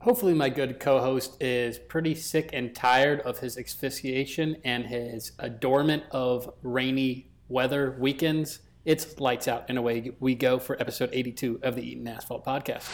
Hopefully, my good co host is pretty sick and tired of his asphyxiation and his uh, adornment of rainy weather weekends. It's lights out, and away we go for episode 82 of the Eaton Asphalt podcast.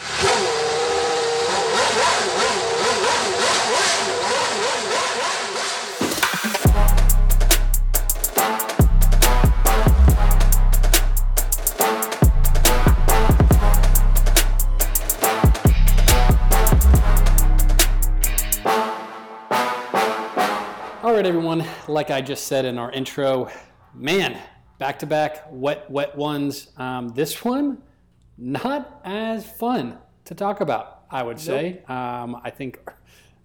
Like I just said in our intro, man, back to back wet, wet ones. Um, this one, not as fun to talk about, I would say. Um, I think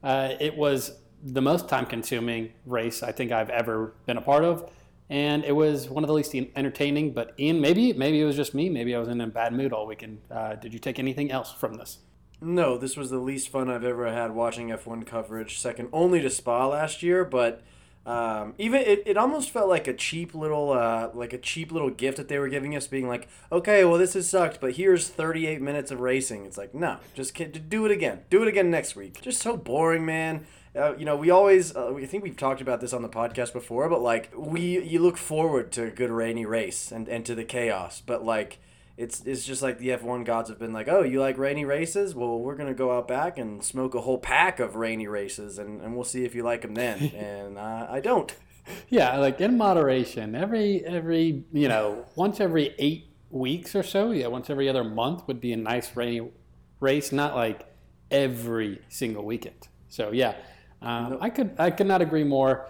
uh, it was the most time consuming race I think I've ever been a part of. And it was one of the least entertaining. But Ian, maybe maybe it was just me. Maybe I was in a bad mood all weekend. Uh, did you take anything else from this? No, this was the least fun I've ever had watching F1 coverage, second only to Spa last year, but um, even it, it almost felt like a cheap little uh, like a cheap little gift that they were giving us, being like, okay, well this has sucked, but here's 38 minutes of racing. It's like, no, just can't do it again, do it again next week. Just so boring, man. Uh, you know, we always, uh, think we've talked about this on the podcast before, but like we, you look forward to a good rainy race and, and to the chaos, but like it's it's just like the F1 gods have been like, oh, you like rainy races? Well, we're gonna go out back and smoke a whole pack of rainy races, and, and we'll see if you like them then. and uh, I don't. Yeah, like in moderation. Every every you know once every eight weeks or so. Yeah, once every other month would be a nice rainy race, not like every single weekend. So yeah, um, nope. I could I could not agree more.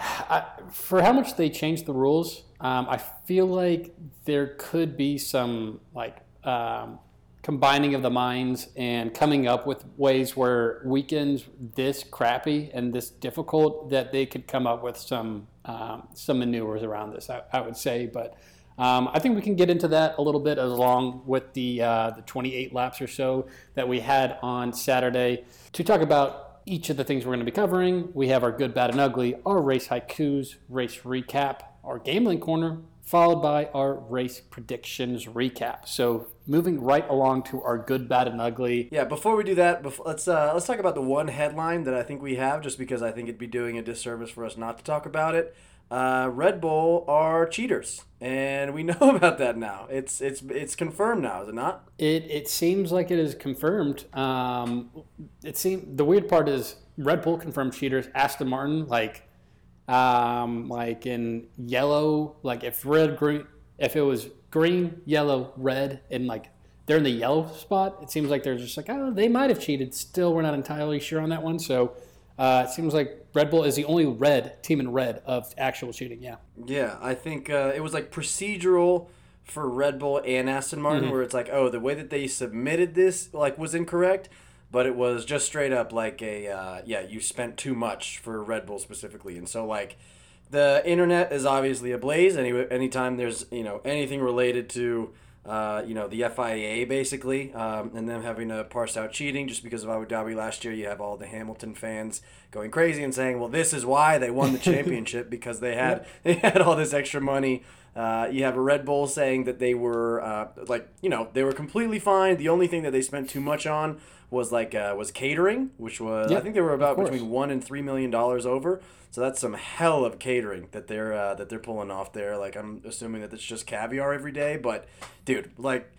I, for how much they changed the rules, um, I feel like there could be some like um, combining of the minds and coming up with ways where weekends this crappy and this difficult that they could come up with some um, some maneuvers around this. I, I would say, but. Um, I think we can get into that a little bit along with the uh, the 28 laps or so that we had on Saturday to talk about each of the things we're going to be covering. We have our good, bad, and ugly, our race haikus, race recap, our gambling corner, followed by our race predictions recap. So moving right along to our good, bad, and ugly. Yeah, before we do that, before, let's uh, let's talk about the one headline that I think we have, just because I think it'd be doing a disservice for us not to talk about it uh, Red Bull are cheaters, and we know about that now. It's it's it's confirmed now, is it not? It it seems like it is confirmed. Um, it seems the weird part is Red Bull confirmed cheaters. Aston Martin, like, um, like in yellow, like if red green, if it was green, yellow, red, and like they're in the yellow spot, it seems like they're just like, oh, they might have cheated. Still, we're not entirely sure on that one. So uh, it seems like Red Bull is the only red team in red of actual cheating. Yeah. Yeah, I think uh, it was like procedural for Red Bull and Aston Martin, mm-hmm. where it's like, oh, the way that they submitted this like was incorrect, but it was just straight up like a uh, yeah, you spent too much for Red Bull specifically, and so like the internet is obviously ablaze. Any anytime there's you know anything related to uh, you know, the FIA basically, um, and them having to parse out cheating just because of Abu Dhabi last year. You have all the Hamilton fans going crazy and saying, "Well, this is why they won the championship because they had they had all this extra money." Uh, you have a Red Bull saying that they were uh, like, you know, they were completely fine. The only thing that they spent too much on was like uh, was catering, which was I think they were about between one and three million dollars over. So that's some hell of catering that they're uh, that they're pulling off there. Like I'm assuming that it's just caviar every day, but dude, like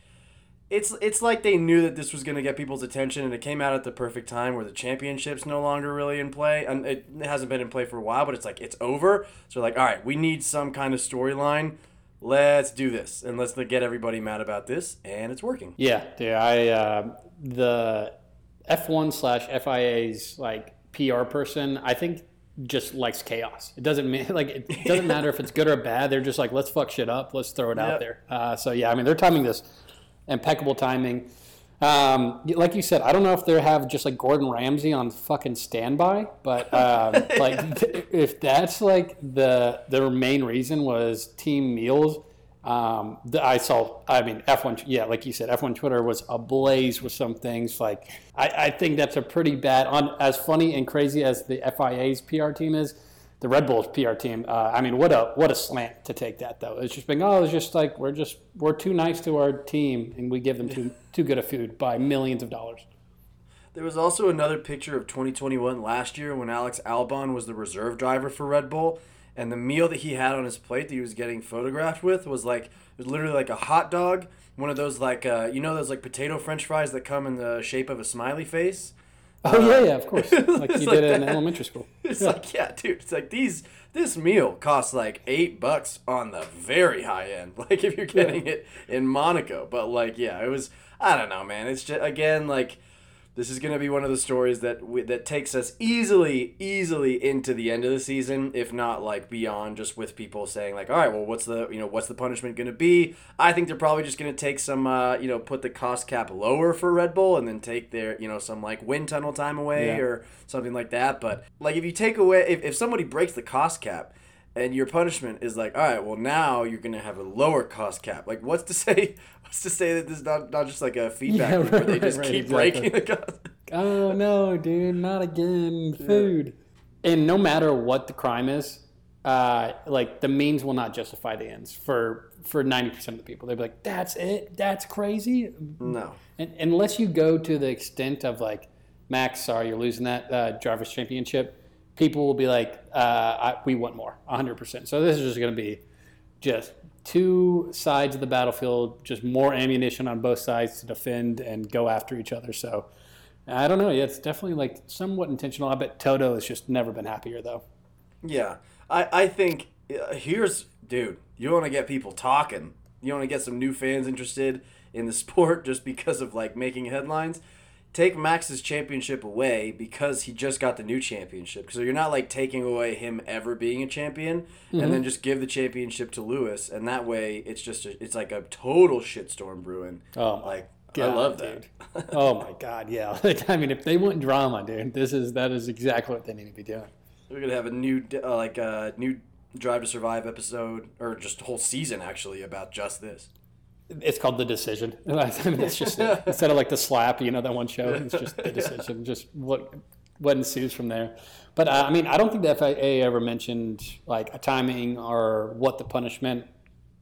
it's it's like they knew that this was going to get people's attention and it came out at the perfect time where the championship's no longer really in play and it hasn't been in play for a while but it's like it's over so like all right we need some kind of storyline let's do this and let's get everybody mad about this and it's working yeah yeah i uh, the f1 slash fia's like pr person i think just likes chaos. It doesn't mean like it doesn't matter if it's good or bad. They're just like let's fuck shit up. Let's throw it yep. out there. Uh, so yeah, I mean they're timing this impeccable timing. Um, like you said, I don't know if they have just like Gordon Ramsay on fucking standby, but um, like if that's like the the main reason was team meals um, the, I saw, I mean, F1, yeah, like you said, F1 Twitter was ablaze with some things. Like, I, I think that's a pretty bad, on as funny and crazy as the FIA's PR team is, the Red Bull's PR team. Uh, I mean, what a what a slant to take that though. It's just being, oh, it's just like we're just we're too nice to our team and we give them too too good a food by millions of dollars. There was also another picture of 2021 last year when Alex Albon was the reserve driver for Red Bull, and the meal that he had on his plate that he was getting photographed with was like it was literally like a hot dog, one of those like uh, you know those like potato French fries that come in the shape of a smiley face. Oh yeah, yeah, of uh, course. Like you like did in that. elementary school. It's Yeah. like yeah, dude. It's like these. This meal costs like eight bucks on the very high end. Like if you're getting it in Monaco, but like yeah, it was. I don't know, man. It's just again like this is gonna be one of the stories that we, that takes us easily, easily into the end of the season, if not like beyond. Just with people saying like, all right, well, what's the you know what's the punishment gonna be? I think they're probably just gonna take some uh, you know put the cost cap lower for Red Bull and then take their you know some like wind tunnel time away Yeah. or something like that. But like if you take away if, if somebody breaks the cost cap and your punishment is like, all right, well now you're gonna have a lower cost cap. Like what's to say what's to say that this is not, not just like a feedback Yeah, loop where they just right, keep exactly. breaking the cost. Oh no, dude, not again. Food. And no matter what the crime is, uh, like the means will not justify the ends for for ninety percent of the people. they'd be like, "That's it. That's crazy." No. And, unless you go to the extent of like, Max, sorry, you're losing that uh, drivers' championship. People will be like, uh, I, "We want more, hundred percent." So this is just going to be just two sides of the battlefield, just more ammunition on both sides to defend and go after each other. So I don't know. It's definitely like somewhat intentional. I bet Toto has just never been happier though. Yeah, I I think uh, here's dude. You want to get people talking. You want to get some new fans interested in the sport just because of like making headlines. Take Max's championship away because he just got the new championship. So you're not like taking away him ever being a champion, and then just give the championship to Lewis, and that way it's just a, it's like a total shitstorm brewing. Oh my like I God, love that. dude. oh my god, yeah. Like, I mean, if they want drama, dude, this is that is exactly what they need to be doing. We're gonna have a new uh, like a new Drive to Survive episode, or just a whole season actually about just this. It's called the decision. I mean, it's just instead of like the slap, you know, that one show. It's just the decision. Just what what ensues from there. But uh, I mean, I don't think the FIA ever mentioned like a timing or what the punishment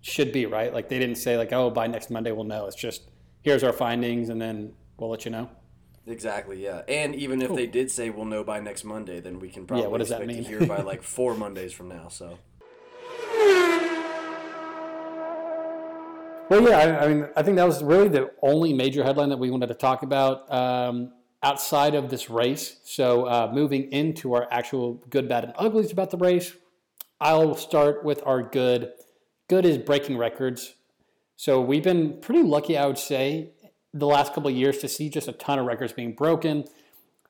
should be. Right? Like they didn't say like, oh, by next Monday we'll know. It's just here's our findings, and then we'll let you know. Exactly, yeah. And even if they did say we'll know by next Monday, then we can probably yeah, what does that expect to mean? hear by like four Mondays from now. So Well, yeah, I, I mean, I think that was really the only major headline that we wanted to talk about um, outside of this race. So, uh, moving into our actual good, bad, and uglies about the race, I'll start with our good. Good is breaking records. So, we've been pretty lucky, I would say, the last couple of years to see just a ton of records being broken.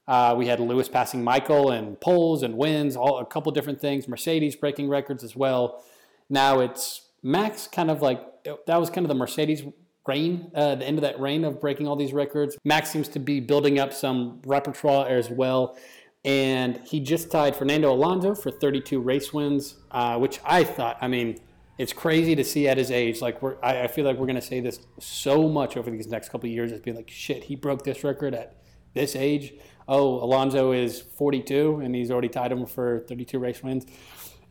Uh, we had Lewis passing Michael and poles and wins, all a couple different things. Mercedes breaking records as well. Now it's Max, kind of like that was kind of the Mercedes reign, uh, the end of that reign of breaking all these records. Max seems to be building up some repertoire as well, and he just tied Fernando Alonso for 32 race wins, uh, which I thought, I mean. It's crazy to see at his age. Like we're, I, I feel like we're going to say this so much over these next couple years. It's being like, shit, he broke this record at this age. Oh, Alonso is 42 and he's already tied him for 32 race wins.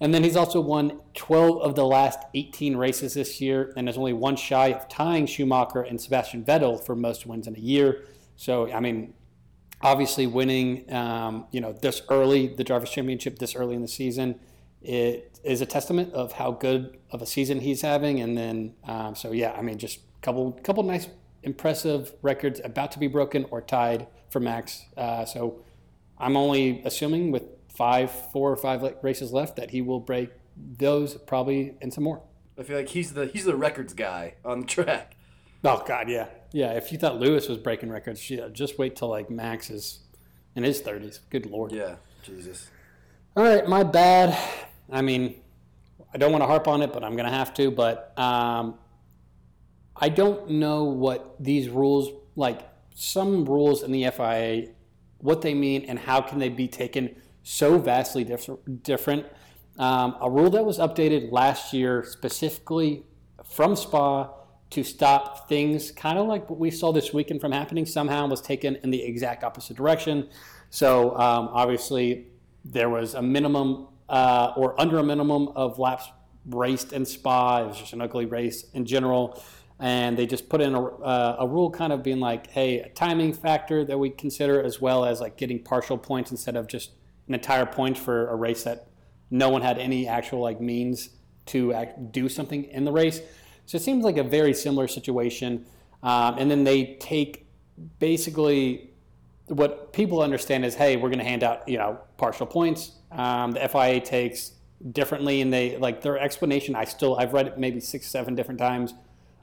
And then he's also won 12 of the last 18 races this year and is only one shy of tying Schumacher and Sebastian Vettel for most wins in a year. So, I mean, obviously winning, um, you know, this early, the Drivers' Championship this early in the season, it is a testament of how good of a season he's having. And then, um, so yeah, I mean, just a couple, couple nice, impressive records about to be broken or tied for Max. Uh, so I'm only assuming with five, four or five races left that he will break those probably and some more. I feel like he's the he's the records guy on the track. Oh God, yeah, yeah. If you thought Lewis was breaking records, yeah, just wait till like Max is in his thirties. Good lord. Yeah, Jesus. All right, my bad. I mean, I don't want to harp on it, but I'm going to have to. But um, I don't know what these rules, like some rules in the FIA, what they mean and how can they be taken so vastly diff- different. Um, a rule that was updated last year specifically from Spa to stop things kind of like what we saw this weekend from happening somehow was taken in the exact opposite direction. So um, obviously there was a minimum uh, or under a minimum of laps raced in Spa. It was just an ugly race in general. and they just put in a, uh, a rule kind of being like, hey, a timing factor that we consider as well as like getting partial points instead of just an entire point for a race that no one had any actual like means to act, do something in the race. So it seems like a very similar situation. Um, and then they take basically what people understand is, hey, we're going to hand out you know partial points. Um, the FIA takes differently, and they like their explanation. I still I've read it maybe six seven different times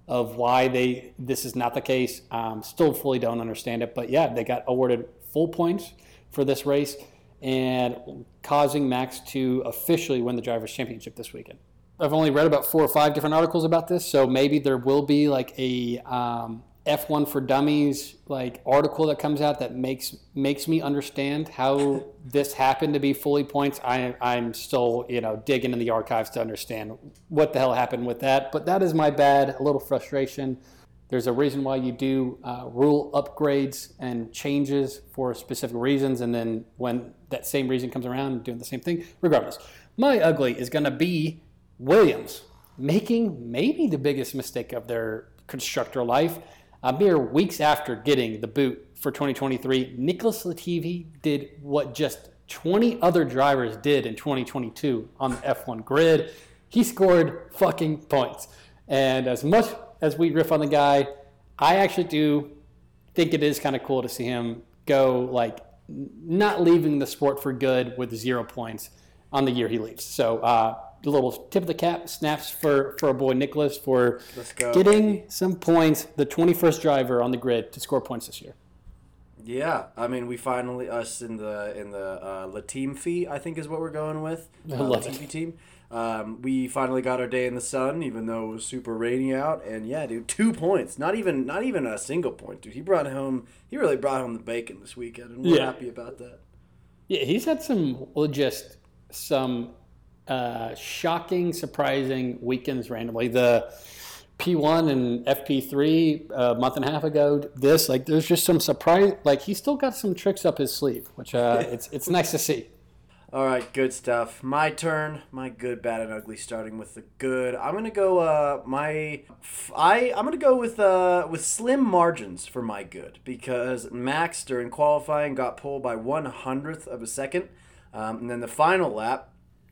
of why they this is not the case. Um, still fully don't understand it, but yeah, they got awarded full points for this race and causing Max to officially win the drivers' championship this weekend. I've only read about four or five different articles about this, so maybe there will be like a um, F1 for Dummies like article that comes out that makes makes me understand how this happened to be fully points. I I'm still you know digging in the archives to understand what the hell happened with that. But that is my bad. A little frustration. There's a reason why you do uh, rule upgrades and changes for specific reasons, and then when that same reason comes around, doing the same thing. Regardless, my ugly is going to be Williams making maybe the biggest mistake of their constructor life a mere weeks after getting the boot for 2023, Nicholas Latifi did what just 20 other drivers did in 2022 on the F1 grid. He scored fucking points. And as much as we riff on the guy, I actually do think it is kind of cool to see him go like not leaving the sport for good with zero points on the year he leaves. So uh, a little tip of the cap snaps for for our boy Nicholas for getting some points. The 21st driver on the grid to score points this year. Yeah, I mean, we finally us in the in the uh, Latifi, I think is what we're going with. Uh, Latifi team. Um, we finally got our day in the sun, even though it was super rainy out. And yeah, dude, two points. Not even not even a single point, dude. He brought home. He really brought home the bacon this weekend, and we're yeah. happy about that. Yeah, he's had some well, just some uh, shocking, surprising weekends randomly. The P1 and FP3 a month and a half ago. This like there's just some surprise. Like he's still got some tricks up his sleeve, which uh, it's it's nice to see. All right, good stuff. My turn. My good, bad, and ugly. Starting with the good. I'm gonna go. Uh, my I I'm gonna go with uh with slim margins for my good because Max during qualifying got pulled by one hundredth of a second, um, and then the final lap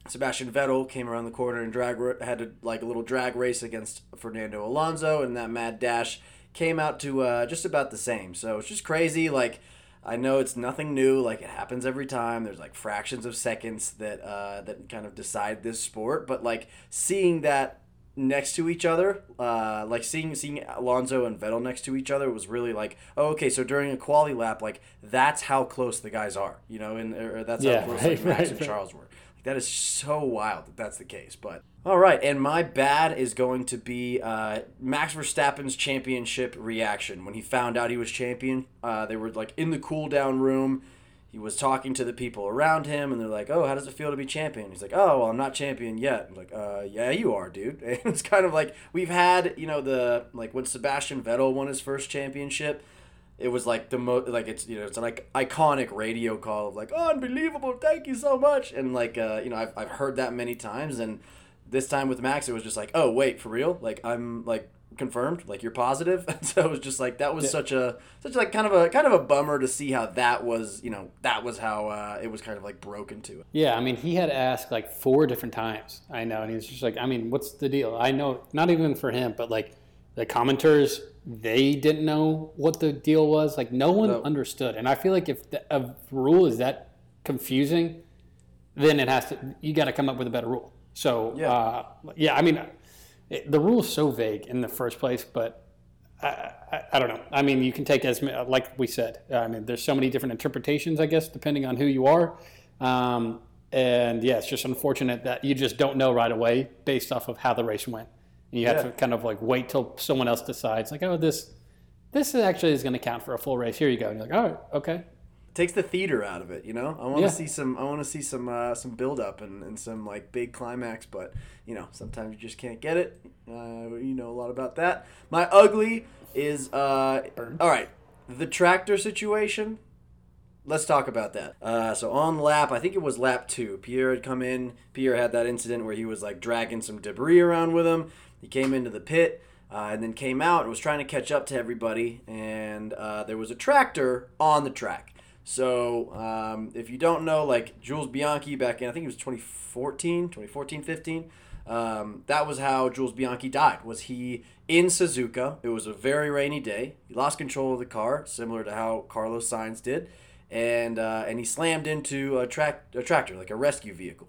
Sebastian Vettel came around the corner and drag had a, like a little drag race against Fernando Alonso, and that mad dash came out to uh, just about the same. So it's just crazy. Like I know it's nothing new. Like it happens every time. There's like fractions of seconds that uh, that kind of decide this sport. But like seeing that next to each other, uh, like seeing seeing Alonso and Vettel next to each other was really like, oh, okay. So during a quality lap, like that's how close the guys are, you know, and or that's yeah, how close right, like, Max right, and. Charles were. That is so wild that that's the case. But all right, and my bad is going to be uh, Max Verstappen's championship reaction when he found out he was champion. Uh, they were like in the cool down room. He was talking to the people around him, and they're like, "Oh, how does it feel to be champion?" He's like, "Oh, well, I'm not champion yet." I'm like, "Uh, yeah, you are, dude." And it's kind of like we've had, you know, the like when Sebastian Vettel won his first championship it was like the most like it's you know it's like iconic radio call of like oh, unbelievable thank you so much and like uh, you know I've, I've heard that many times and this time with max it was just like oh wait for real like i'm like confirmed like you're positive so it was just like that was yeah. such a such like kind of a kind of a bummer to see how that was you know that was how uh, it was kind of like broken to it yeah i mean he had asked like four different times i know and he was just like i mean what's the deal i know not even for him but like the commenters they didn't know what the deal was. Like no one no. understood. And I feel like if the, a rule is that confusing, then it has to. You got to come up with a better rule. So yeah, uh, yeah. I mean, it, the rule is so vague in the first place, but. I, I, I, don't know. I mean, you can take as like we said. I mean, there's so many different interpretations, I guess, depending on who you are. Um, and yeah, it's just unfortunate that you just don't know right away based off of how the race went. And You have yeah. to kind of like wait till someone else decides, like, oh, this this actually is going to count for a full race. Here you go. And you're like, all right, okay. Takes the theater out of it, you know. I want to yeah. see some. I want to see some uh, some build up and, and some like big climax, but you know sometimes you just can't get it. Uh, you know a lot about that. My ugly is uh, all right. The tractor situation. Let's talk about that. Uh, so on lap, I think it was lap two. Pierre had come in. Pierre had that incident where he was like dragging some debris around with him. He came into the pit. uh, and then came out and was trying to catch up to everybody. And uh, there was a tractor on the track. So um, if you don't know, like Jules Bianchi back in, I think it was 2014, 2014, 15. Um, that was how Jules Bianchi died. Was he in Suzuka? It was a very rainy day. He lost control of the car, similar to how Carlos Sainz did, and uh, and he slammed into a track a tractor, like a rescue vehicle.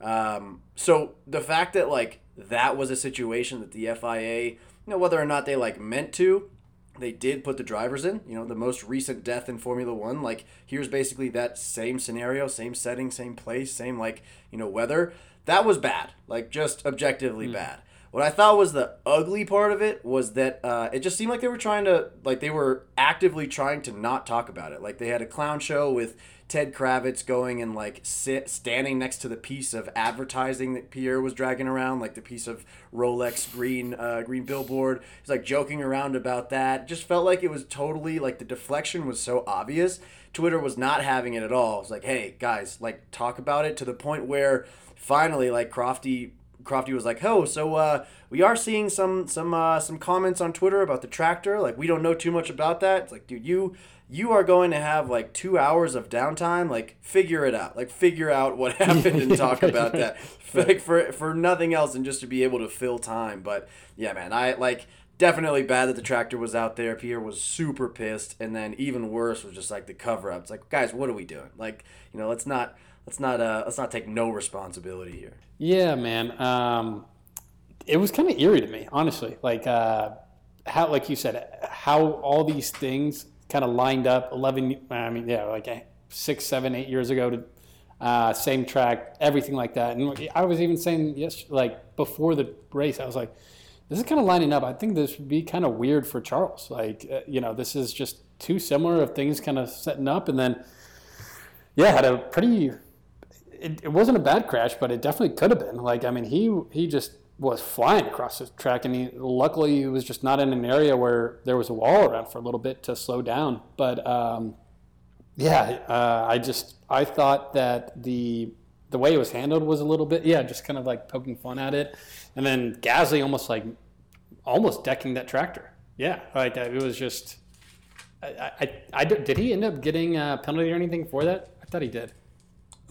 Um, so the fact that like that was a situation that the FIA, you know, whether or not they like meant to, they did put the drivers in. You know, the most recent death in Formula One, like here's basically that same scenario, same setting, same place, same like you know weather that was bad, like just objectively mm. bad. What I thought was the ugly part of it was that uh, it just seemed like they were trying to, like they were actively trying to not talk about it. Like they had a clown show with Ted Kravitz going and like sit standing next to the piece of advertising that Pierre was dragging around, like the piece of Rolex green uh, green billboard. He's like joking around about that. Just felt like it was totally like the deflection was so obvious. Twitter was not having it at all. It's like, hey guys, like talk about it to the point where finally, like Crofty, Crofty was like, "Oh, so uh, we are seeing some some uh, some comments on Twitter about the tractor. Like, we don't know too much about that. It's like, dude, you you are going to have like two hours of downtime. Like, figure it out. Like, figure out what happened and talk about that. Like for for nothing else and just to be able to fill time. But yeah, man, I like." definitely bad that the tractor was out there. Pierre was super pissed, and then even worse was just like the cover up. It's like, guys, what are we doing? Like, you know, let's not let's not uh, let's not take no responsibility here. Yeah, man. Um, it was kind of eerie to me, honestly. Like uh, how, like you said, how all these things kind of lined up. Eleven, I mean, yeah, like six, seven, eight years ago to uh, same track, everything like that. And I was even saying yes, like before the race, I was like, this is kind of lining up. I think this would be kind of weird for Charles. Like, uh, you know, this is just too similar of things kind of setting up, and then yeah, had a pretty it, it wasn't a bad crash, but it definitely could have been. Like, I mean, he he just was flying across the track, and he luckily he was just not in an area where there was a wall around for a little bit to slow down. But um, yeah, uh, I just I thought that the the way it was handled was a little bit yeah, just kind of like poking fun at it, and then Gasly almost like almost decking that tractor. Yeah, like it was just. I, I, I, did he end up getting a penalty or anything for that? I thought he did.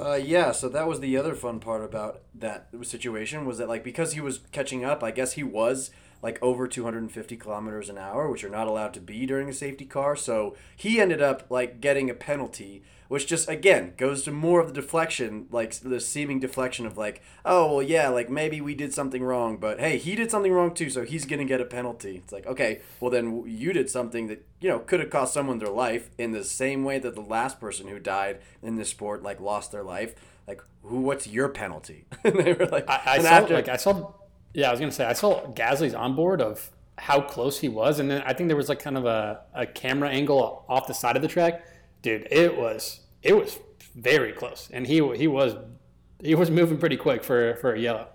Uh, yeah, so that was the other fun part about that situation was that like because he was catching up, I guess he was like over 250 kilometers an hour, which are not allowed to be during a safety car. So he ended up like getting a penalty which just again goes to more of the deflection, like the seeming deflection of like, oh well, yeah, like maybe we did something wrong, but hey, he did something wrong too, so he's gonna get a penalty. It's like, okay, well then you did something that you know could have cost someone their life in the same way that the last person who died in this sport like lost their life. Like, who? What's your penalty? and they were like, I, I saw after, like I saw, yeah, I was gonna say I saw Gasly's onboard of how close he was, and then I think there was like kind of a, a camera angle off the side of the track dude, it was it was very close, and he he was he was moving pretty quick for for a yellow.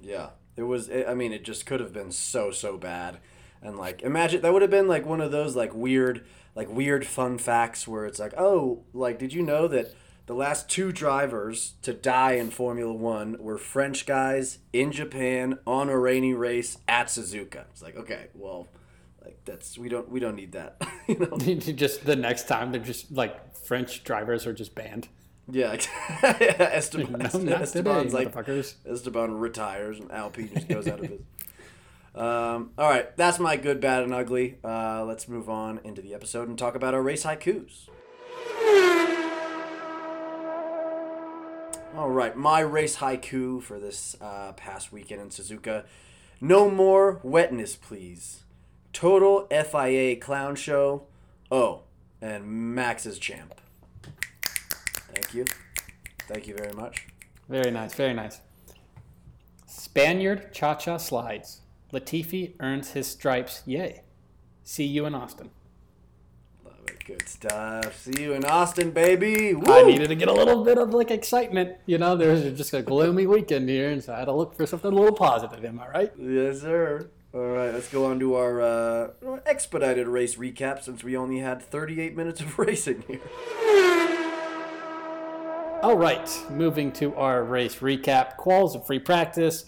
Yeah, it was. It, I mean, it just could have been so so bad, and like imagine that would have been like one of those like weird like weird fun facts where it's like, oh, like did you know that the last two drivers to die in Formula One were French guys in Japan on a rainy race at Suzuka. It's like, okay, well, like that's we don't we don't need that. you know, just the next time they're just like French drivers are just banned. Yeah, Esteban, no, Esteban's today, like Esteban retires and Alpine just goes out of his. Um, all right, that's my good, bad, and ugly. Uh, let's move on into the episode and talk about our race haikus. All right, my race haiku for this uh, past weekend in Suzuka. No more wetness, please. Total FIA clown show. Oh, and Max is champ. Thank you. Thank you very much. Very nice. Very nice. Spaniard cha cha slides. Latifi earns his stripes. Yay. See you in Austin. Love it. Good stuff. See you in Austin, baby. Woo! I needed to get a little bit of like excitement. You know, there's just a gloomy weekend here, and so I had to look for something a little positive. Am I right? Yes, sir. All right, let's go on to our uh, expedited race recap since we only had 38 minutes of racing here. All right, moving to our race recap. Quals of free practice.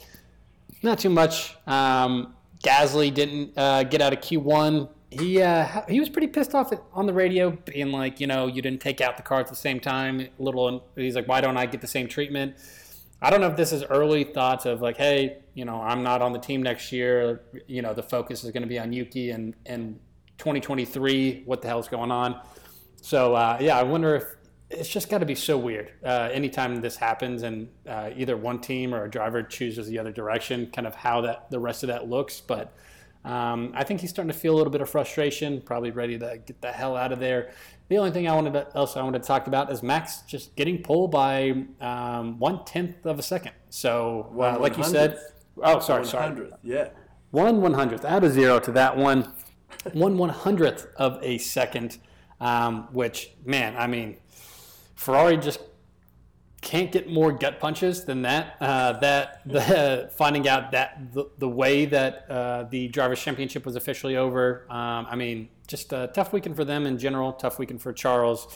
Not too much. Um, Gasly didn't uh, get out of Q1. He uh, he was pretty pissed off on the radio, being like, you know, you didn't take out the car at the same time. Little, he's like, why don't I get the same treatment? I don't know if this is early thoughts of like, hey, you know, I'm not on the team next year. You know, the focus is going to be on Yuki and and 2023. What the hell's going on? So uh, yeah, I wonder if it's just got to be so weird. Uh, anytime this happens, and uh, either one team or a driver chooses the other direction, kind of how that the rest of that looks. But um, I think he's starting to feel a little bit of frustration, probably ready to get the hell out of there. The only thing I wanted to, else I wanted to talk about is Max just getting pulled by um, one tenth of a second. So, uh, like you said, oh sorry, sorry, yeah, one one hundredth. Add a zero to that one. one one hundredth of a second, um, which man, I mean Ferrari just can't get more gut punches than that. Uh, that the, finding out that the, the way that uh, the drivers' championship was officially over. Um, I mean, just a tough weekend for them in general. Tough weekend for Charles.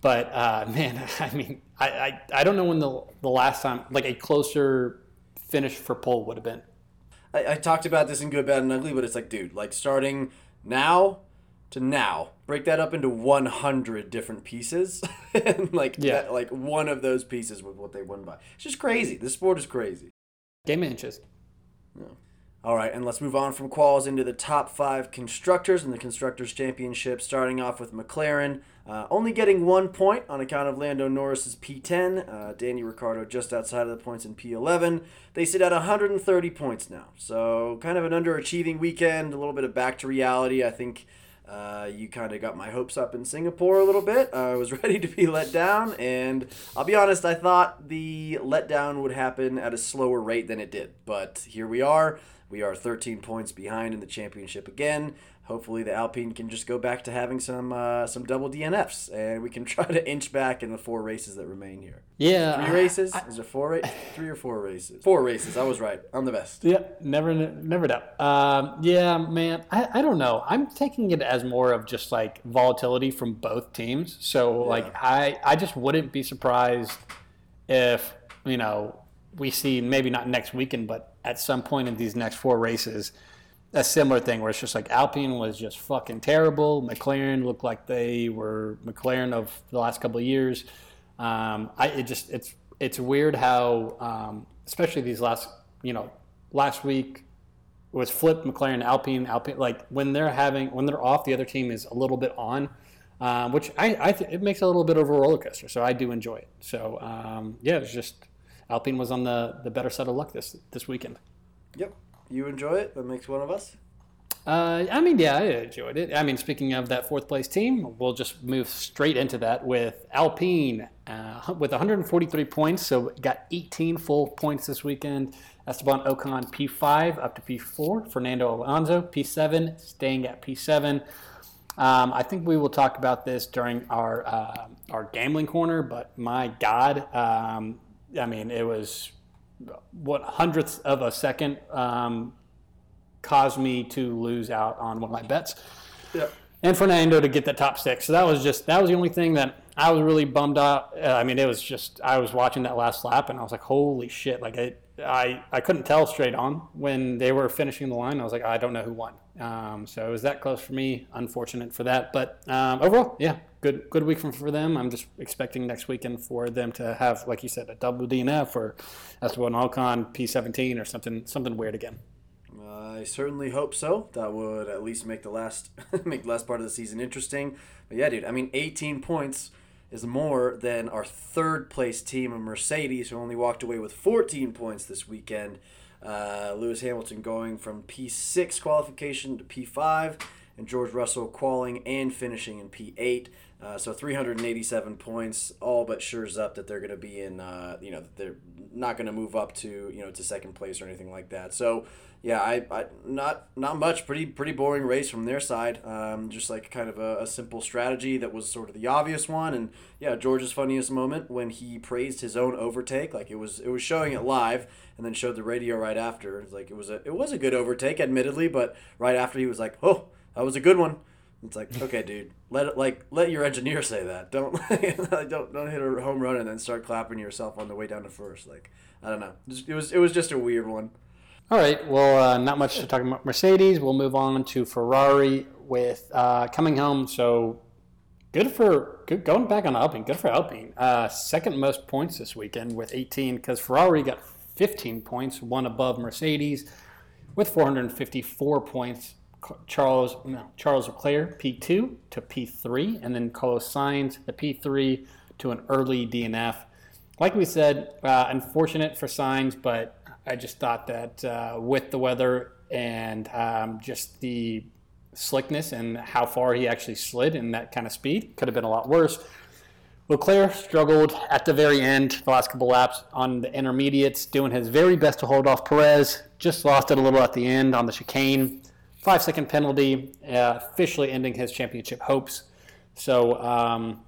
But uh, man, I mean, I, I, I don't know when the the last time like a closer finish for pole would have been. I, I talked about this in good, bad, and ugly, but it's like, dude, like starting now to now. Break that up into 100 different pieces. And like yeah. That, like one of those pieces was what they won by. It's just crazy. This sport is crazy. Game of inches yeah. all right and let's move on from quals into the top five constructors in the constructors championship starting off with mclaren uh, only getting one point on account of lando norris's p10 uh, danny ricciardo just outside of the points in p11 they sit at 130 points now so kind of an underachieving weekend a little bit of back to reality i think uh, you kind of got my hopes up in Singapore a little bit. I was ready to be let down, and I'll be honest, I thought the letdown would happen at a slower rate than it did. But here we are. We are 13 points behind in the championship again hopefully the Alpine can just go back to having some uh, some double DNFs, and we can try to inch back in the four races that remain here. Yeah, three races. I, Is it four? Ra- three or four races? Four races. I was right. I'm the best. Yeah, never never doubt. Um, yeah, man. I, I don't know. I'm taking it as more of just like volatility from both teams. So yeah. like I I just wouldn't be surprised if you know we see maybe not next weekend, but at some point in these next four races a similar thing where it's just like Alpine was just fucking terrible. McLaren looked like they were McLaren of the last couple of years. Um, I it just it's it's weird how um, especially these last you know last week was flip McLaren Alpine Alpine like when they're having when they're off the other team is a little bit on. Um, which I, I th- it makes a little bit of a roller coaster, so I do enjoy it. So um, yeah, it's just Alpine was on the, the better side of luck this this weekend. Yep you enjoy it? That makes one of us. Uh, I mean, yeah, I enjoyed it. I mean, speaking of that fourth place team, we'll just move straight into that with Alpine uh, with 143 points. So got 18 full points this weekend. Esteban Ocon P5 up to P4. Fernando Alonso P7 staying at P7. Um, I think we will talk about this during our uh, our gambling corner, but my God, um, I mean, it was what hundredths of a second um, caused me to lose out on one of my bets. Yeah. And Fernando to get the top six. So that was just that was the only thing that I was really bummed out. Uh, I mean, it was just I was watching that last lap and I was like, holy shit! Like I I, I couldn't tell straight on when they were finishing the line. I was like, I don't know who won. Um, so it was that close for me. Unfortunate for that, but um, overall, yeah, good good week for, for them. I'm just expecting next weekend for them to have, like you said, a double DNF or Esteban Ocon P17 or something something weird again. I certainly hope so. That would at least make the last make the last part of the season interesting. But yeah, dude, I mean, 18 points is more than our third place team of Mercedes, who only walked away with 14 points this weekend. Uh, Lewis Hamilton going from P6 qualification to P5, and George Russell qualing and finishing in P8. Uh, so 387 points, all but sures up that they're going to be in, uh, you know, they're not going to move up to, you know, to second place or anything like that. So yeah, I, I not not much. Pretty pretty boring race from their side. Um, just like kind of a, a simple strategy that was sort of the obvious one. And yeah, George's funniest moment when he praised his own overtake. Like it was it was showing it live, and then showed the radio right after. It's like it was a it was a good overtake, admittedly, but right after he was like, oh, that was a good one. It's like, okay, dude, let it like let your engineer say that. Don't don't don't hit a home run and then start clapping yourself on the way down to first. Like, I don't know. It was it was just a weird one. All right. Well, uh, not much to talk about Mercedes. We'll move on to Ferrari with uh, coming home. So good for good, going back on Alpine. Good for Alpine. Uh, second most points this weekend with 18 because Ferrari got 15 points, one above Mercedes with 454 points. Charles no, Charles Leclerc P2 to P3, and then Carlos Sainz the P3 to an early DNF. Like we said, uh, unfortunate for Sainz, but I just thought that uh, with the weather and um, just the slickness and how far he actually slid in that kind of speed, could have been a lot worse. Leclerc struggled at the very end, the last couple laps on the intermediates, doing his very best to hold off Perez. Just lost it a little at the end on the chicane. Five second penalty, uh, officially ending his championship hopes. So, um,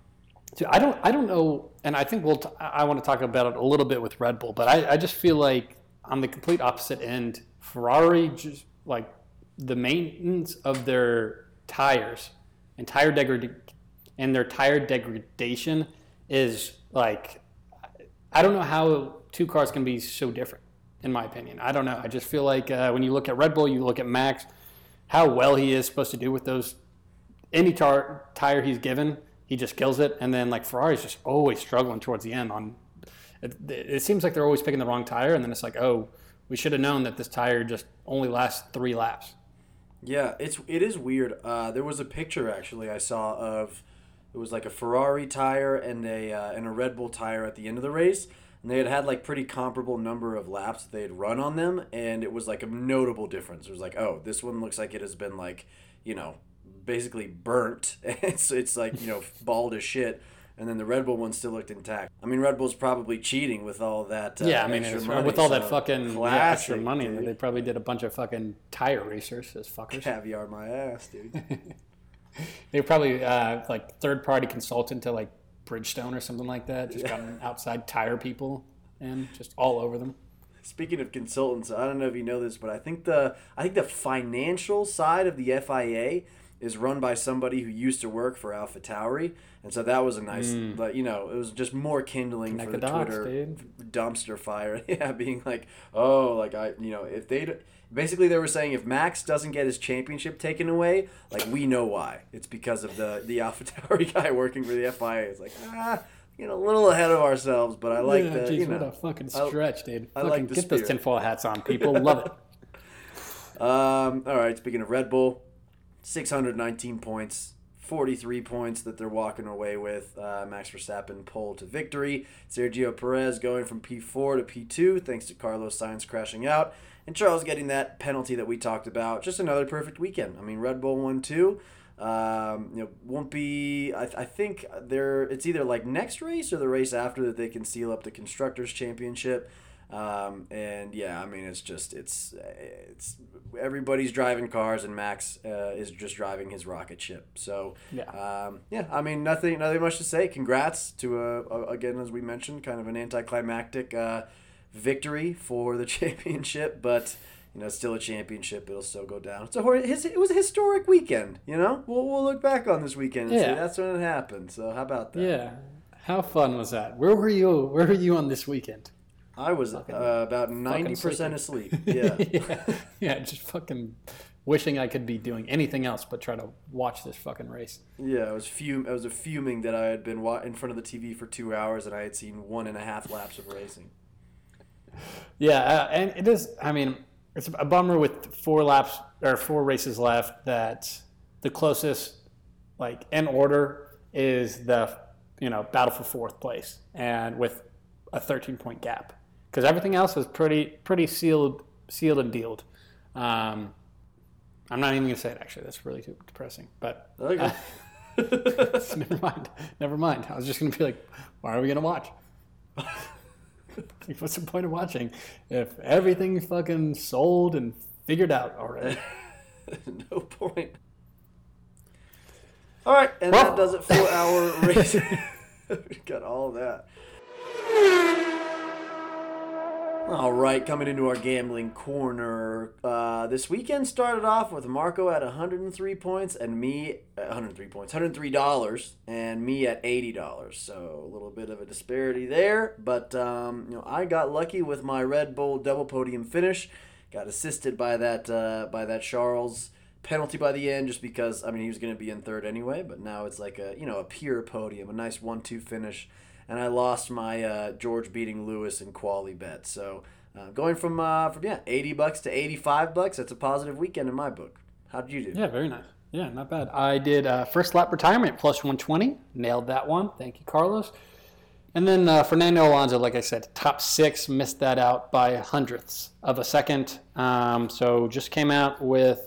I don't, I don't know, and I think we'll. T- I want to talk about it a little bit with Red Bull, but I, I just feel like on the complete opposite end, Ferrari just like the maintenance of their tires and tire and their tire degradation is like I don't know how two cars can be so different in my opinion. I don't know. I just feel like uh, when you look at Red Bull, you look at Max, how well he is supposed to do with those any tar- tire he's given, he just kills it. And then like Ferrari's just always struggling towards the end on it, it seems like they're always picking the wrong tire, and then it's like, oh, we should have known that this tire just only lasts three laps. Yeah, it's it is weird. Uh, there was a picture actually I saw of it was like a Ferrari tire and a uh, and a Red Bull tire at the end of the race, and they had had like pretty comparable number of laps that they had run on them, and it was like a notable difference. It was like, oh, this one looks like it has been like, you know, basically burnt. it's it's like you know bald as shit and then the Red Bull one still looked intact. I mean, Red Bull's probably cheating with all that. Uh, yeah, I mean, money, with all so that fucking classic, yeah, extra money, dude. they probably did a bunch of fucking tire racers as fuckers. Caviar my ass, dude. they were probably uh, like third party consultant to like Bridgestone or something like that. Just yeah. got outside tire people and just all over them. Speaking of consultants, I don't know if you know this, but I think the I think the financial side of the FIA is run by somebody who used to work for Alpha Tauri, and so that was a nice, mm. but you know, it was just more kindling Connect for the, the dots, Twitter dude. dumpster fire. yeah, being like, oh, like I, you know, if they, basically they were saying if Max doesn't get his championship taken away, like we know why. It's because of the the Alpha Tauri guy working for the FIA. It's like ah. You know, a little ahead of ourselves, but I like yeah, the. Geez, you know, what a fucking stretch, dude! I, fucking like get spirit. those tinfoil hats on, people. Love it. Um, all right. Speaking of Red Bull, 619 points, 43 points that they're walking away with. Uh, Max Verstappen pole to victory. Sergio Perez going from P4 to P2 thanks to Carlos Sainz crashing out. And Charles getting that penalty that we talked about. Just another perfect weekend. I mean, Red Bull won too. Um, you know, won't be. I, I think they're. It's either like next race or the race after that they can seal up the constructors championship. Um, and yeah, I mean, it's just it's it's everybody's driving cars, and Max uh, is just driving his rocket ship. So yeah, um, yeah. I mean, nothing nothing much to say. Congrats to a, a again as we mentioned, kind of an anticlimactic uh, victory for the championship, but you know, it's still a championship. It'll still go down. It's a his, it was a historic weekend. You know, we'll we'll look back on this weekend and yeah. say that's when it happened. So how about that? Yeah. How fun was that? Where were you? Where were you on this weekend? I was uh, about ninety percent asleep. Yeah. yeah, yeah, just fucking wishing I could be doing anything else but try to watch this fucking race. Yeah, I was fum. I was a fuming that I had been wa- in front of the TV for two hours and I had seen one and a half laps of racing. Yeah, uh, and it is. I mean, it's a bummer with four laps or four races left that the closest, like in order, is the you know battle for fourth place, and with a 13 point gap because everything else is pretty pretty sealed sealed and dealed. Um, I'm not even gonna say it. Actually, that's really too depressing. But okay. uh, never mind. Never mind. I was just gonna be like, why are we gonna watch? What's the point of watching if everything's fucking sold and figured out already? no point. All right, and well. that does it for our race. we got all that. All right, coming into our gambling corner. Uh, this weekend started off with Marco at 103 points and me at 103 points, 103 dollars, and me at 80 dollars. So a little bit of a disparity there, but um, you know I got lucky with my Red Bull double podium finish, got assisted by that uh, by that Charles penalty by the end, just because I mean he was going to be in third anyway. But now it's like a you know a pure podium, a nice one-two finish, and I lost my uh, George beating Lewis and quali bet. So uh, going from uh, from yeah eighty bucks to eighty-five bucks, that's a positive weekend in my book. How did you do? Yeah, very nice. Yeah, not bad. I did uh, first lap retirement plus 120. Nailed that one. Thank you, Carlos. And then uh, Fernando Alonso, like I said, top six, missed that out by hundredths of a second. Um, so just came out with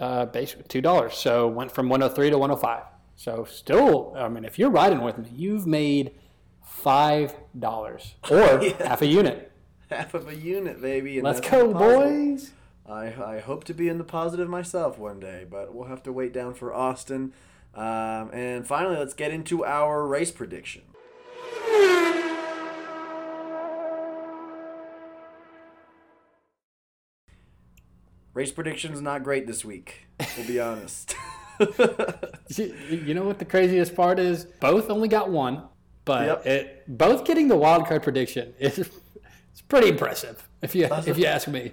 uh, basically two dollars. So went from 103 to 105. So still, I mean, if you're riding with me, you've made five dollars or Yeah. half a unit. Half of a unit, baby. and Let's go, boys. I, I hope to be in the positive myself one day, but we'll have to wait down for Austin. Um, and finally, let's get into our race prediction. Race predictions not great this week. We'll be honest. You you know what the craziest part is? Both only got one, but Yep. it, both getting the wild card prediction is it's pretty impressive if you if you ask me.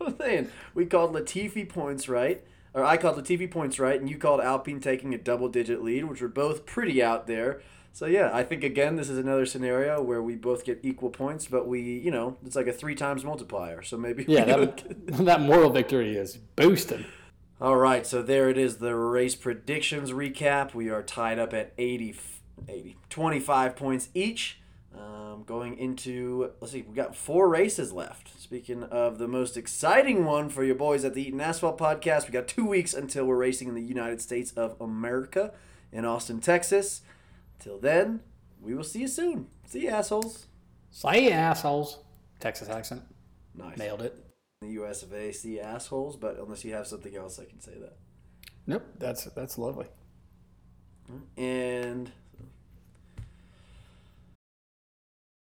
I'm saying we called Latifi points right, or I called Latifi points right, and you called Alpine taking a double-digit lead, which were both pretty out there. So yeah, I think again this is another scenario where we both get equal points, but we, you know, it's like a three times multiplier. So maybe Yeah, that that moral victory is boosting. All right, so there it is, the race predictions recap. We are tied up at 80, f- 80 25 points each. Um, going into, let's see, we got four races left. Speaking of the most exciting one for your boys at the Eaton Asphalt podcast, we got two weeks until we're racing in the United States of America in Austin, Texas. Till then, we will see you soon. See you, assholes. Say assholes. Texas accent. Nice. Nailed it. The US of A, see assholes, but unless you have something else, I can say that. Nope, that's that's lovely. And